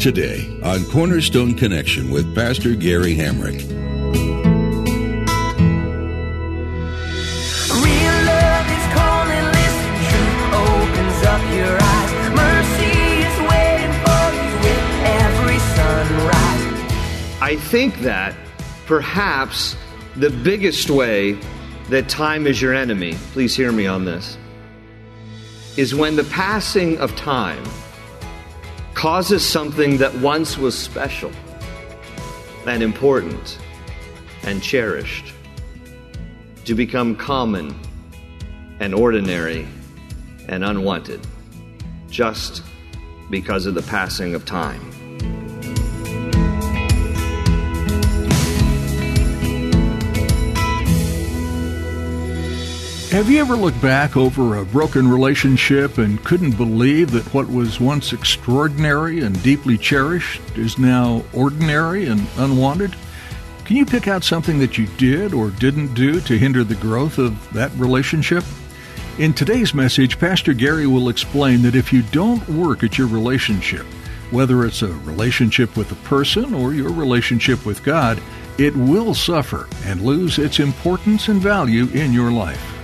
Today on Cornerstone Connection with Pastor Gary Hamrick. Real love is calling, listen, truth opens up your eyes. Mercy is waiting for you with every sunrise. I think that perhaps the biggest way that time is your enemy, please hear me on this, is when the passing of time causes something that once was special and important and cherished to become common and ordinary and unwanted just because of the passing of time. Have you ever looked back over a broken relationship and couldn't believe that what was once extraordinary and deeply cherished is now ordinary and unwanted? Can you pick out something that you did or didn't do to hinder the growth of that relationship? In today's message, Pastor Gary will explain that if you don't work at your relationship, whether it's a relationship with a person or your relationship with God, it will suffer and lose its importance and value in your life.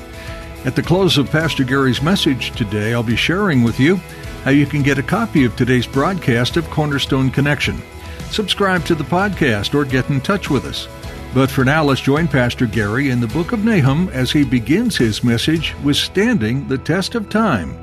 At the close of Pastor Gary's message today, I'll be sharing with you how you can get a copy of today's broadcast of Cornerstone Connection. Subscribe to the podcast or get in touch with us. But for now, let's join Pastor Gary in the book of Nahum as he begins his message, Withstanding the Test of Time.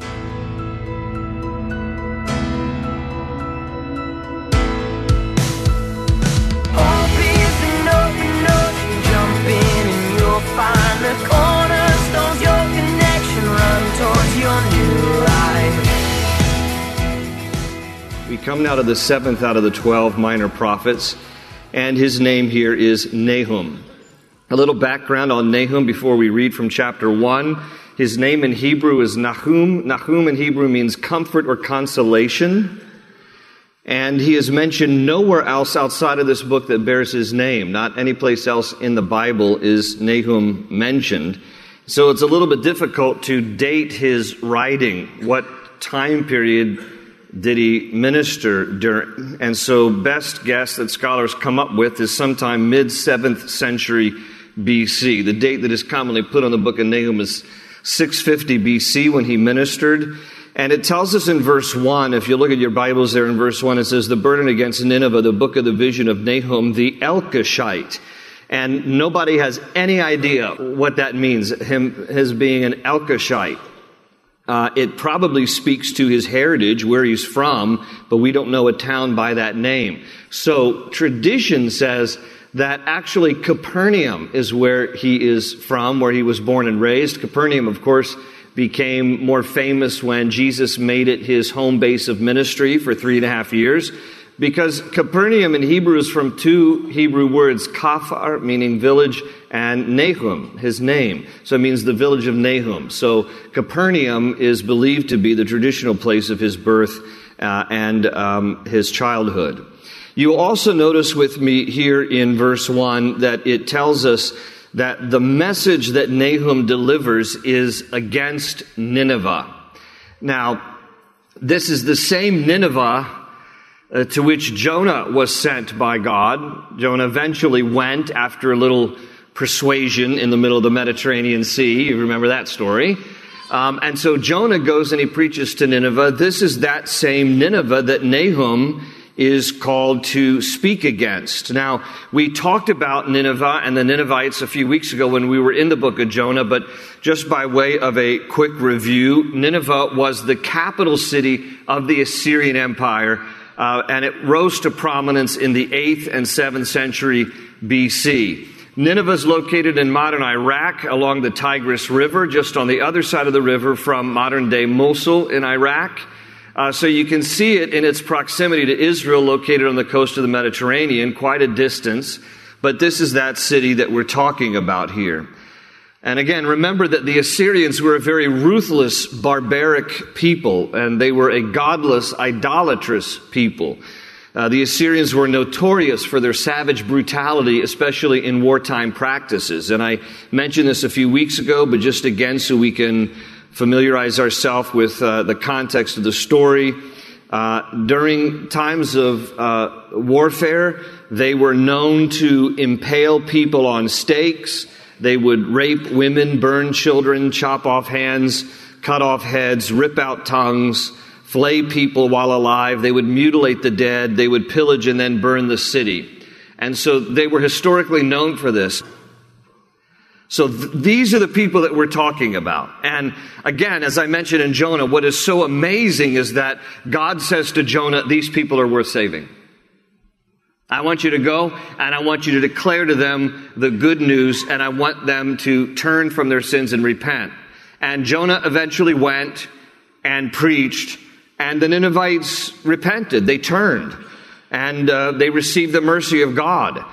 We come now to the seventh out of the twelve minor prophets, and his name here is Nahum. A little background on Nahum before we read from chapter 1. His name in Hebrew is Nahum. Nahum in Hebrew means comfort or consolation. And he is mentioned nowhere else outside of this book that bears his name. Not any place else in the Bible is Nahum mentioned. So it's a little bit difficult to date his writing. What time period did he minister during? And so best guess that scholars come up with is sometime mid 7th century BC. The date that is commonly put on the book of Nahum is 650 BC when he ministered. And it tells us in verse 1, if you look at your Bibles there in verse 1, it says, The burden against Nineveh, the book of the vision of Nahum, the Elkoshite. And nobody has any idea what that means, him, his being an Elkoshite. Uh, it probably speaks to his heritage, where he's from, but we don't know a town by that name. So tradition says that actually Capernaum is where he is from, where he was born and raised. Capernaum, of course, became more famous when Jesus made it his home base of ministry for three and a half years. Because Capernaum in Hebrew is from two Hebrew words, kafar, meaning village, and Nahum, his name. So it means the village of Nahum. So Capernaum is believed to be the traditional place of his birth uh, and um, his childhood. You also notice with me here in verse 1 that it tells us that the message that Nahum delivers is against Nineveh. Now, this is the same Nineveh uh, to which Jonah was sent by God. Jonah eventually went after a little persuasion in the middle of the Mediterranean Sea. You remember that story. Um, and so Jonah goes and he preaches to Nineveh. This is that same Nineveh that Nahum is called to speak against. Now, we talked about Nineveh and the Ninevites a few weeks ago when we were in the book of Jonah, but just by way of a quick review, Nineveh was the capital city of the Assyrian Empire, uh, and it rose to prominence in the 8th and 7th century BC. Nineveh is located in modern Iraq along the Tigris River, just on the other side of the river from modern day Mosul in Iraq. Uh, so you can see it in its proximity to Israel, located on the coast of the Mediterranean, quite a distance. But this is that city that we're talking about here. And again, remember that the Assyrians were a very ruthless, barbaric people, and they were a godless, idolatrous people. Uh, the Assyrians were notorious for their savage brutality, especially in wartime practices. And I mentioned this a few weeks ago, but just again so we can familiarize ourselves with uh, the context of the story. Uh, during times of uh, warfare, they were known to impale people on stakes. They would rape women, burn children, chop off hands, cut off heads, rip out tongues, flay people while alive. They would mutilate the dead. They would pillage and then burn the city. And so they were historically known for this. So th- these are the people that we're talking about. And again, as I mentioned in Jonah, what is so amazing is that God says to Jonah, these people are worth saving. I want you to go and I want you to declare to them the good news and I want them to turn from their sins and repent. And Jonah eventually went and preached and the Ninevites repented. They turned and uh, they received the mercy of God.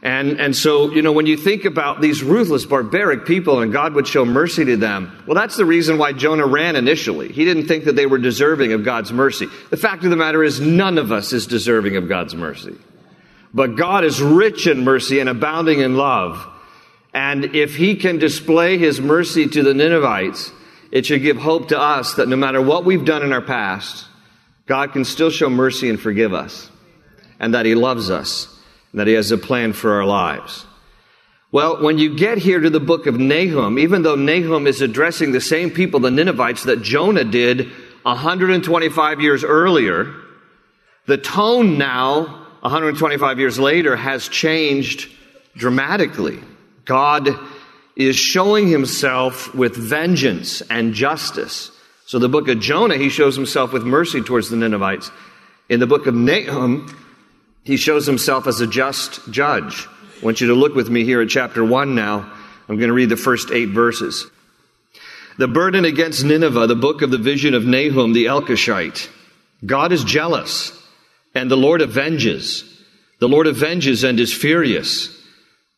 And, and so, you know, when you think about these ruthless, barbaric people and God would show mercy to them, well, that's the reason why Jonah ran initially. He didn't think that they were deserving of God's mercy. The fact of the matter is, none of us is deserving of God's mercy. But God is rich in mercy and abounding in love. And if He can display His mercy to the Ninevites, it should give hope to us that no matter what we've done in our past, God can still show mercy and forgive us. And that He loves us and that He has a plan for our lives. Well, when you get here to the book of Nahum, even though Nahum is addressing the same people, the Ninevites, that Jonah did 125 years earlier, the tone now, 125 years later, has changed dramatically. God is showing himself with vengeance and justice. So the book of Jonah, he shows himself with mercy towards the Ninevites. In the book of Nahum, he shows himself as a just judge. I want you to look with me here at chapter 1 now. I'm going to read the first eight verses. The burden against Nineveh, the book of the vision of Nahum the Elkoshite. God is jealous, and the Lord avenges. The Lord avenges and is furious.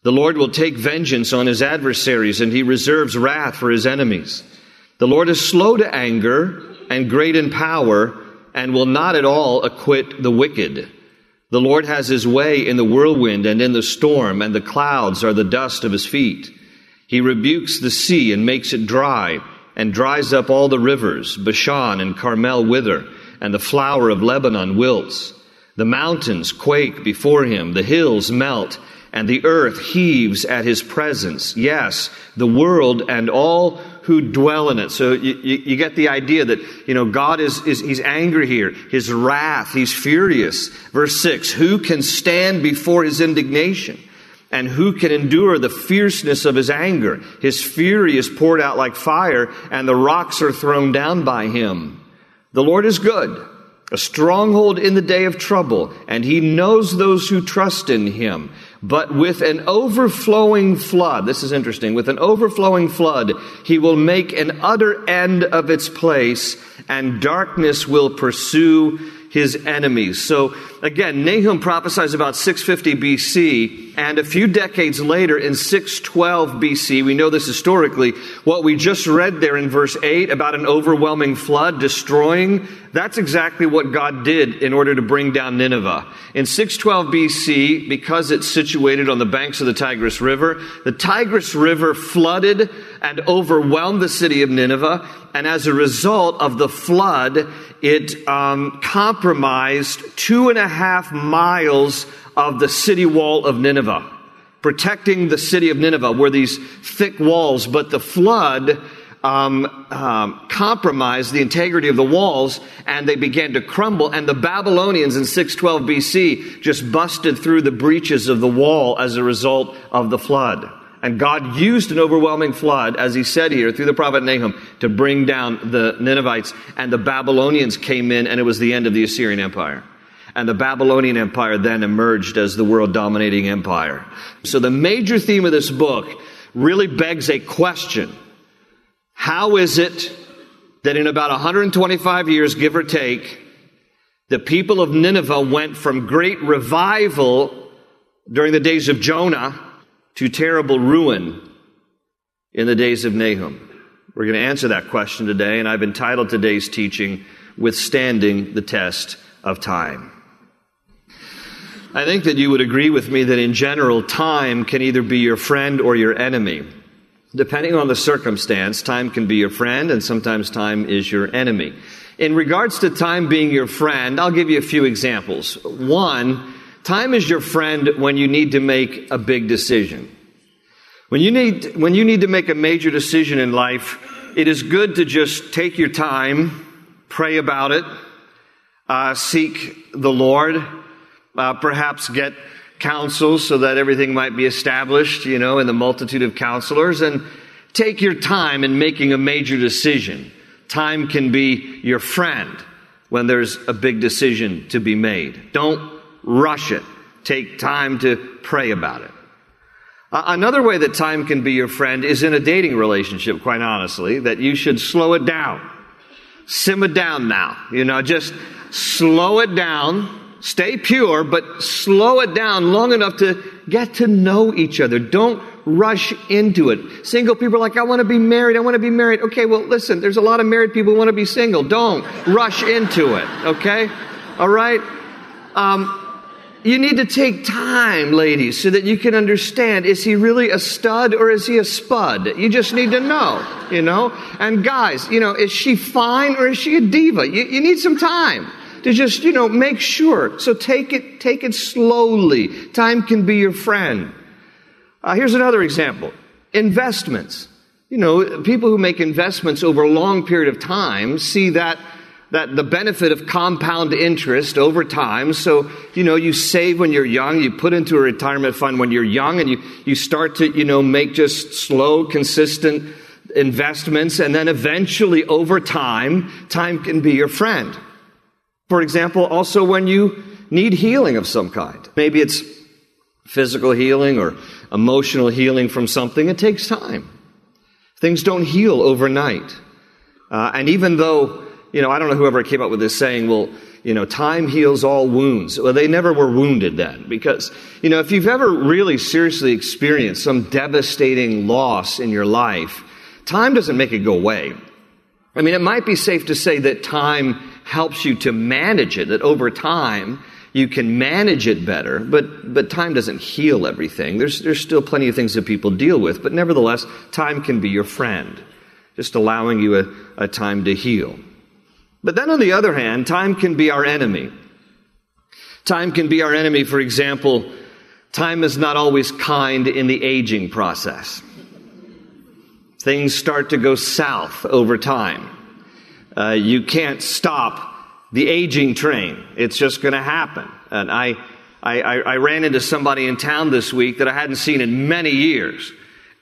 The Lord will take vengeance on his adversaries, and he reserves wrath for his enemies. The Lord is slow to anger and great in power, and will not at all acquit the wicked. The Lord has his way in the whirlwind and in the storm, and the clouds are the dust of his feet. He rebukes the sea and makes it dry, and dries up all the rivers. Bashan and Carmel wither, and the flower of Lebanon wilts. The mountains quake before him, the hills melt, and the earth heaves at his presence. Yes, the world and all who dwell in it. So you, you, you, get the idea that, you know, God is, is, he's angry here. His wrath, he's furious. Verse 6, who can stand before his indignation? And who can endure the fierceness of his anger? His fury is poured out like fire, and the rocks are thrown down by him. The Lord is good a stronghold in the day of trouble, and he knows those who trust in him. But with an overflowing flood, this is interesting, with an overflowing flood, he will make an utter end of its place, and darkness will pursue his enemies. So again, Nahum prophesies about 650 BC, and a few decades later in 612 BC, we know this historically, what we just read there in verse 8 about an overwhelming flood destroying, that's exactly what God did in order to bring down Nineveh. In 612 BC, because it's situated on the banks of the Tigris River, the Tigris River flooded and overwhelmed the city of Nineveh, and as a result of the flood, it um, compromised two and a half miles of the city wall of Nineveh. Protecting the city of Nineveh were these thick walls, but the flood um, um, compromised the integrity of the walls and they began to crumble. And the Babylonians in 612 BC just busted through the breaches of the wall as a result of the flood. And God used an overwhelming flood, as he said here through the prophet Nahum, to bring down the Ninevites. And the Babylonians came in, and it was the end of the Assyrian Empire. And the Babylonian Empire then emerged as the world dominating empire. So the major theme of this book really begs a question. How is it that in about 125 years, give or take, the people of Nineveh went from great revival during the days of Jonah to terrible ruin in the days of Nahum? We're going to answer that question today, and I've entitled today's teaching, Withstanding the Test of Time. I think that you would agree with me that in general, time can either be your friend or your enemy. Depending on the circumstance, time can be your friend and sometimes time is your enemy. In regards to time being your friend, I'll give you a few examples. One, time is your friend when you need to make a big decision. When you need, when you need to make a major decision in life, it is good to just take your time, pray about it, uh, seek the Lord, uh, perhaps get counsel so that everything might be established, you know, in the multitude of counselors, and take your time in making a major decision. Time can be your friend when there's a big decision to be made. Don't rush it. Take time to pray about it. Another way that time can be your friend is in a dating relationship, quite honestly, that you should slow it down. Simmer down now. You know, just slow it down. Stay pure, but slow it down long enough to get to know each other. Don't rush into it. Single people are like, I want to be married. I want to be married. Okay, well, listen, there's a lot of married people who want to be single. Don't rush into it. Okay? All right? Um, you need to take time, ladies, so that you can understand is he really a stud or is he a spud? You just need to know, you know? And guys, you know, is she fine or is she a diva? You, you need some time to just, you know, make sure. So take it, take it slowly. Time can be your friend. Uh, here's another example. Investments. You know, people who make investments over a long period of time see that that the benefit of compound interest over time. So, you know, you save when you're young, you put into a retirement fund when you're young, and you, you start to, you know, make just slow, consistent investments, and then eventually over time, time can be your friend. For example, also when you need healing of some kind. Maybe it's physical healing or emotional healing from something, it takes time. Things don't heal overnight. Uh, and even though you know, I don't know whoever came up with this saying, well, you know, time heals all wounds. Well, they never were wounded then because, you know, if you've ever really seriously experienced some devastating loss in your life, time doesn't make it go away. I mean, it might be safe to say that time helps you to manage it, that over time, you can manage it better, but, but time doesn't heal everything. There's, there's still plenty of things that people deal with, but nevertheless, time can be your friend, just allowing you a, a time to heal. But then on the other hand, time can be our enemy. Time can be our enemy. For example, time is not always kind in the aging process. Things start to go south over time. Uh, you can't stop the aging train. It's just going to happen. And I, I, I, ran into somebody in town this week that I hadn't seen in many years.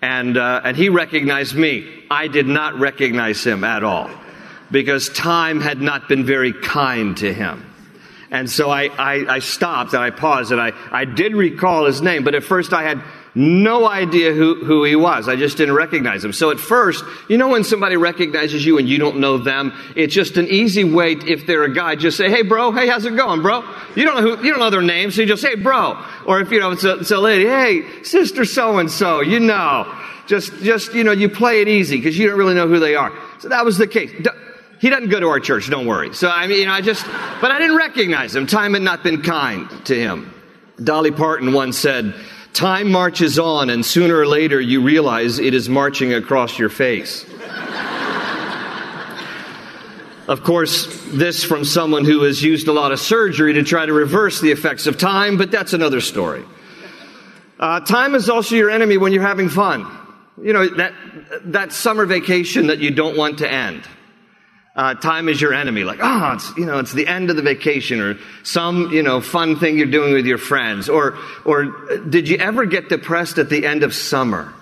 And, uh, and he recognized me. I did not recognize him at all because time had not been very kind to him. And so I, I, I, stopped and I paused and I, I did recall his name, but at first I had no idea who, who he was. I just didn't recognize him. So at first, you know when somebody recognizes you and you don't know them, it's just an easy way, if they're a guy, just say, hey bro, hey, how's it going, bro? You don't know who, you don't know their name, so you just say, hey bro. Or if, you know, it's a, it's a lady, hey, sister so and so, you know. Just, just, you know, you play it easy because you don't really know who they are. So that was the case. He doesn't go to our church, don't worry. So, I mean, you know, I just, but I didn't recognize him. Time had not been kind to him. Dolly Parton once said, Time marches on, and sooner or later you realize it is marching across your face. of course, this from someone who has used a lot of surgery to try to reverse the effects of time, but that's another story. Uh, time is also your enemy when you're having fun. You know, that, that summer vacation that you don't want to end uh, time is your enemy. Like, oh, it's, you know, it's the end of the vacation or some, you know, fun thing you're doing with your friends. Or, or did you ever get depressed at the end of summer?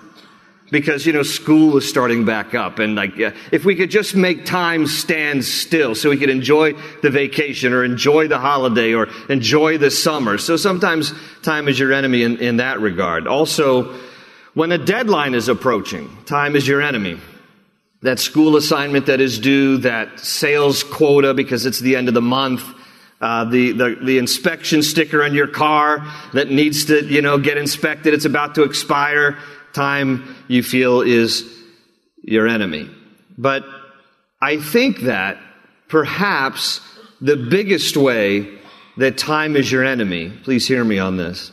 Because, you know, school is starting back up and like, if we could just make time stand still so we could enjoy the vacation or enjoy the holiday or enjoy the summer. So sometimes time is your enemy in, in that regard. Also, when a deadline is approaching, time is your enemy. That school assignment that is due, that sales quota because it's the end of the month, uh, the, the, the inspection sticker on your car that needs to, you know, get inspected. It's about to expire. Time you feel is your enemy. But I think that perhaps the biggest way that time is your enemy, please hear me on this,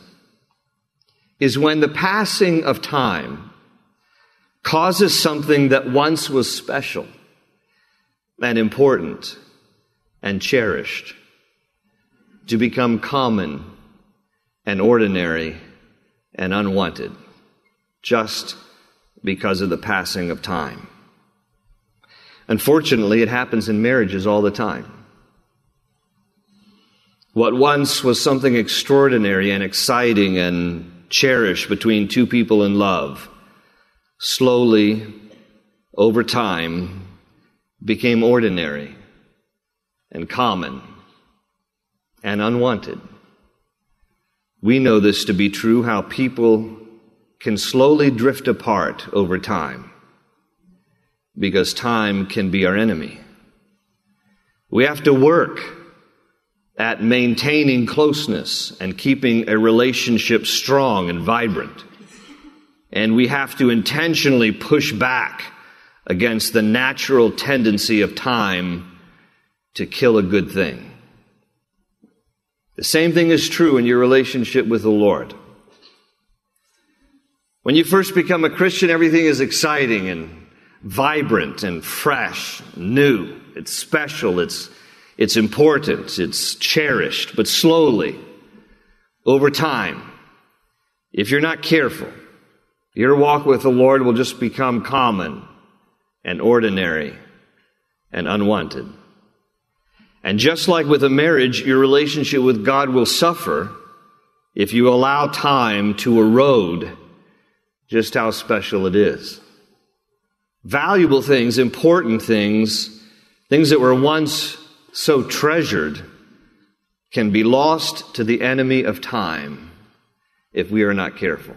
is when the passing of time causes something that once was special and important and cherished to become common and ordinary and unwanted just because of the passing of time. Unfortunately, it happens in marriages all the time. What once was something extraordinary and exciting and cherished between two people in love, slowly, over time, became ordinary and common and unwanted. We know this to be true how people can slowly drift apart over time because time can be our enemy. We have to work at maintaining closeness and keeping a relationship strong and vibrant. And we have to intentionally push back against the natural tendency of time to kill a good thing. The same thing is true in your relationship with the Lord. When you first become a Christian, everything is exciting and vibrant and fresh, new. It's special. It's, it's important. It's cherished. But slowly, over time, if you're not careful, your walk with the Lord will just become common and ordinary and unwanted. And just like with a marriage, your relationship with God will suffer if you allow time to erode just how special it is. Valuable things, important things, things that were once so treasured, can be lost to the enemy of time if we are not careful.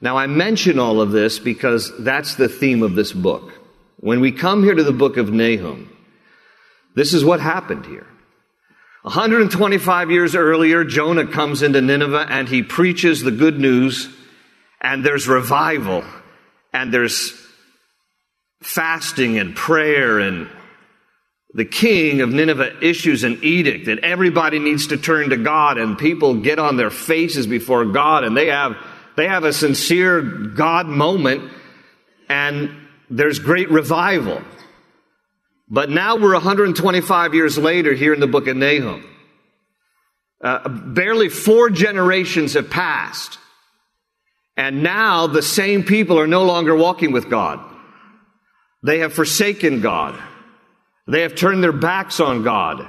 Now, I mention all of this because that's the theme of this book. When we come here to the book of Nahum, this is what happened here. 125 years earlier, Jonah comes into Nineveh and he preaches the good news, and there's revival, and there's fasting and prayer, and the king of Nineveh issues an edict that everybody needs to turn to God, and people get on their faces before God, and they have, they have a sincere God moment, and there's great revival. But now we're 125 years later here in the book of Nahum. Uh, barely four generations have passed. And now the same people are no longer walking with God. They have forsaken God. They have turned their backs on God.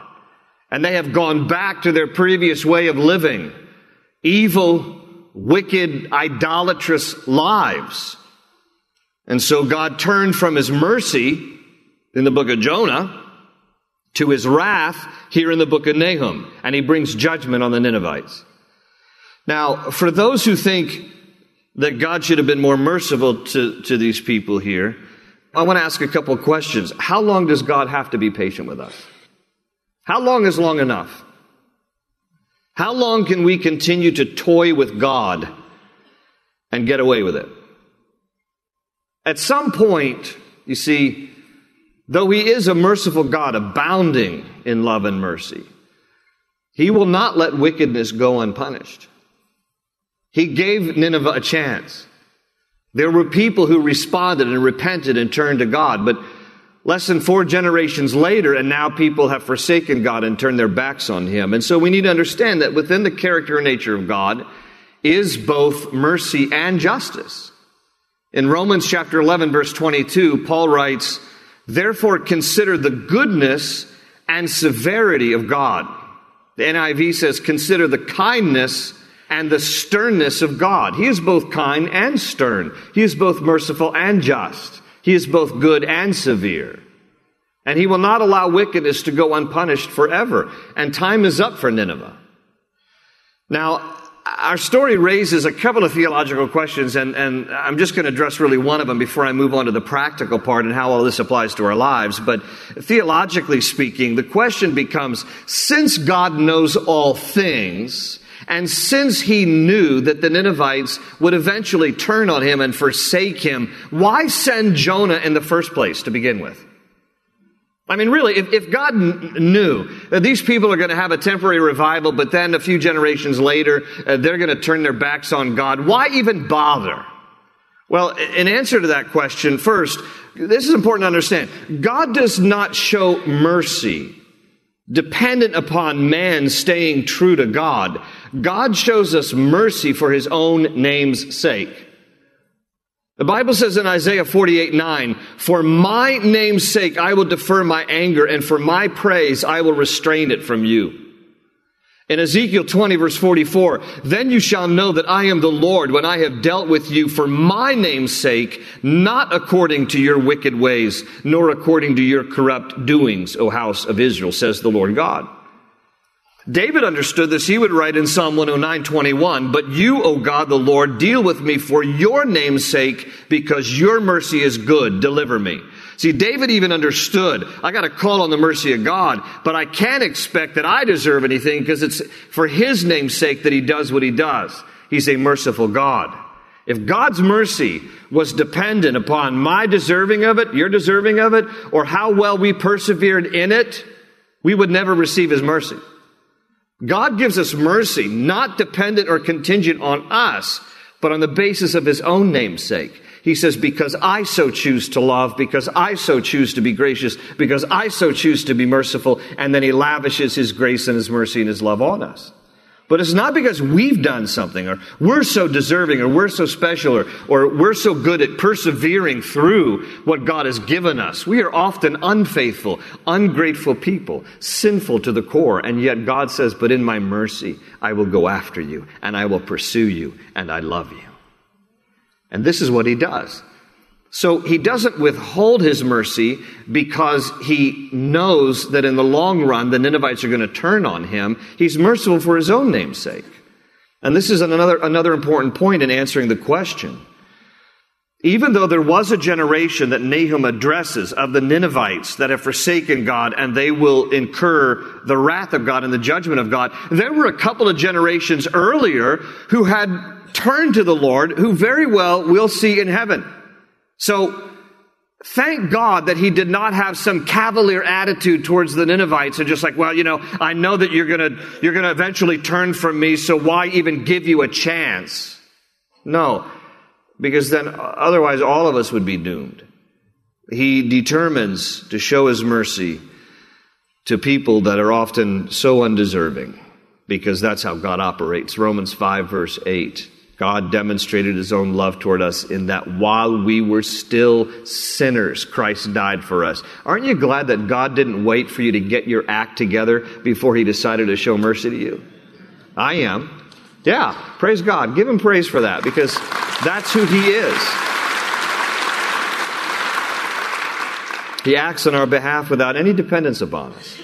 And they have gone back to their previous way of living. Evil, wicked, idolatrous lives. And so God turned from his mercy in the book of Jonah to his wrath here in the book of Nahum, and he brings judgment on the Ninevites. Now, for those who think that God should have been more merciful to, to these people here, I want to ask a couple of questions. How long does God have to be patient with us? How long is long enough? How long can we continue to toy with God and get away with it? At some point, you see, Though he is a merciful God, abounding in love and mercy, he will not let wickedness go unpunished. He gave Nineveh a chance. There were people who responded and repented and turned to God, but less than four generations later, and now people have forsaken God and turned their backs on Him. And so we need to understand that within the character and nature of God is both mercy and justice. In Romans chapter 11, verse 22, Paul writes, Therefore, consider the goodness and severity of God. The NIV says, consider the kindness and the sternness of God. He is both kind and stern. He is both merciful and just. He is both good and severe. And he will not allow wickedness to go unpunished forever. And time is up for Nineveh. Now, our story raises a couple of theological questions, and, and I'm just going to address really one of them before I move on to the practical part and how all this applies to our lives. But theologically speaking, the question becomes since God knows all things, and since he knew that the Ninevites would eventually turn on him and forsake him, why send Jonah in the first place to begin with? I mean, really, if, if God n- knew that these people are going to have a temporary revival, but then a few generations later, uh, they're going to turn their backs on God, why even bother? Well, in answer to that question, first, this is important to understand. God does not show mercy dependent upon man staying true to God. God shows us mercy for his own name's sake. The Bible says in Isaiah 48 9, For my name's sake I will defer my anger, and for my praise I will restrain it from you. In Ezekiel 20 verse 44, then you shall know that I am the Lord when I have dealt with you for my name's sake, not according to your wicked ways, nor according to your corrupt doings, O house of Israel, says the Lord God. David understood this. He would write in Psalm 109, 21, But you, O God the Lord, deal with me for your name's sake, because your mercy is good. Deliver me. See, David even understood, I gotta call on the mercy of God, but I can't expect that I deserve anything because it's for his name's sake that he does what he does. He's a merciful God. If God's mercy was dependent upon my deserving of it, your deserving of it, or how well we persevered in it, we would never receive his mercy. God gives us mercy, not dependent or contingent on us, but on the basis of his own namesake. He says, because I so choose to love, because I so choose to be gracious, because I so choose to be merciful, and then he lavishes his grace and his mercy and his love on us. But it's not because we've done something or we're so deserving or we're so special or, or we're so good at persevering through what God has given us. We are often unfaithful, ungrateful people, sinful to the core. And yet God says, but in my mercy, I will go after you and I will pursue you and I love you. And this is what he does. So he doesn't withhold his mercy because he knows that in the long run the Ninevites are going to turn on him. He's merciful for his own name's sake. And this is another, another important point in answering the question. Even though there was a generation that Nahum addresses of the Ninevites that have forsaken God and they will incur the wrath of God and the judgment of God, there were a couple of generations earlier who had turned to the Lord who very well we'll see in heaven. So, thank God that he did not have some cavalier attitude towards the Ninevites and just like, well, you know, I know that you're gonna, you're gonna eventually turn from me, so why even give you a chance? No, because then otherwise all of us would be doomed. He determines to show his mercy to people that are often so undeserving because that's how God operates. Romans 5 verse 8. God demonstrated his own love toward us in that while we were still sinners, Christ died for us. Aren't you glad that God didn't wait for you to get your act together before he decided to show mercy to you? I am. Yeah, praise God. Give him praise for that because that's who he is. He acts on our behalf without any dependence upon us.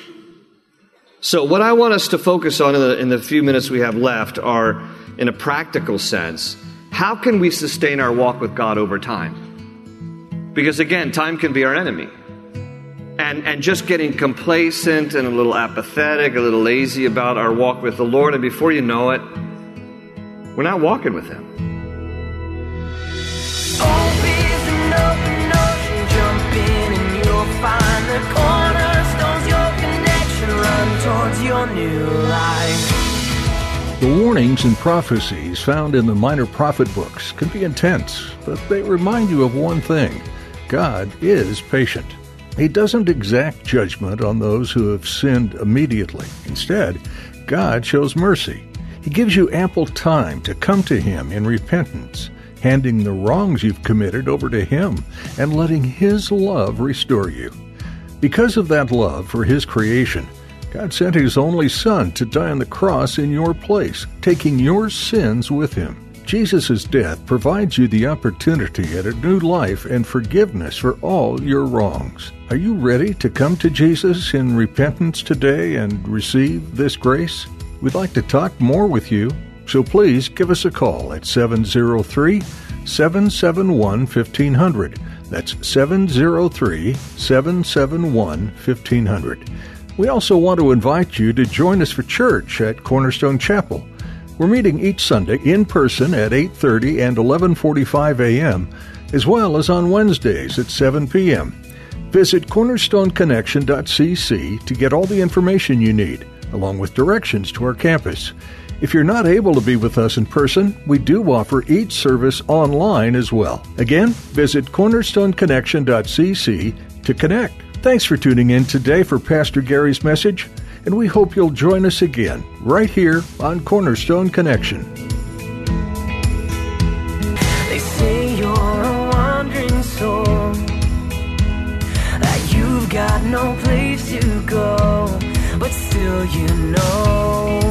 So, what I want us to focus on in the, in the few minutes we have left are in a practical sense, how can we sustain our walk with God over time? Because again, time can be our enemy. And, and just getting complacent and a little apathetic, a little lazy about our walk with the Lord, and before you know it, we're not walking with Him. The warnings and prophecies found in the minor prophet books can be intense, but they remind you of one thing God is patient. He doesn't exact judgment on those who have sinned immediately. Instead, God shows mercy. He gives you ample time to come to Him in repentance, handing the wrongs you've committed over to Him and letting His love restore you. Because of that love for His creation, God sent His only Son to die on the cross in your place, taking your sins with Him. Jesus' death provides you the opportunity at a new life and forgiveness for all your wrongs. Are you ready to come to Jesus in repentance today and receive this grace? We'd like to talk more with you. So please give us a call at 703 771 1500. That's 703 771 1500. We also want to invite you to join us for church at Cornerstone Chapel. We're meeting each Sunday in person at 8:30 and 11:45 a.m., as well as on Wednesdays at 7 p.m. Visit cornerstoneconnection.cc to get all the information you need, along with directions to our campus. If you're not able to be with us in person, we do offer each service online as well. Again, visit cornerstoneconnection.cc to connect. Thanks for tuning in today for Pastor Gary's message, and we hope you'll join us again right here on Cornerstone Connection. They say you're a wandering soul, that you've got no place to go, but still you know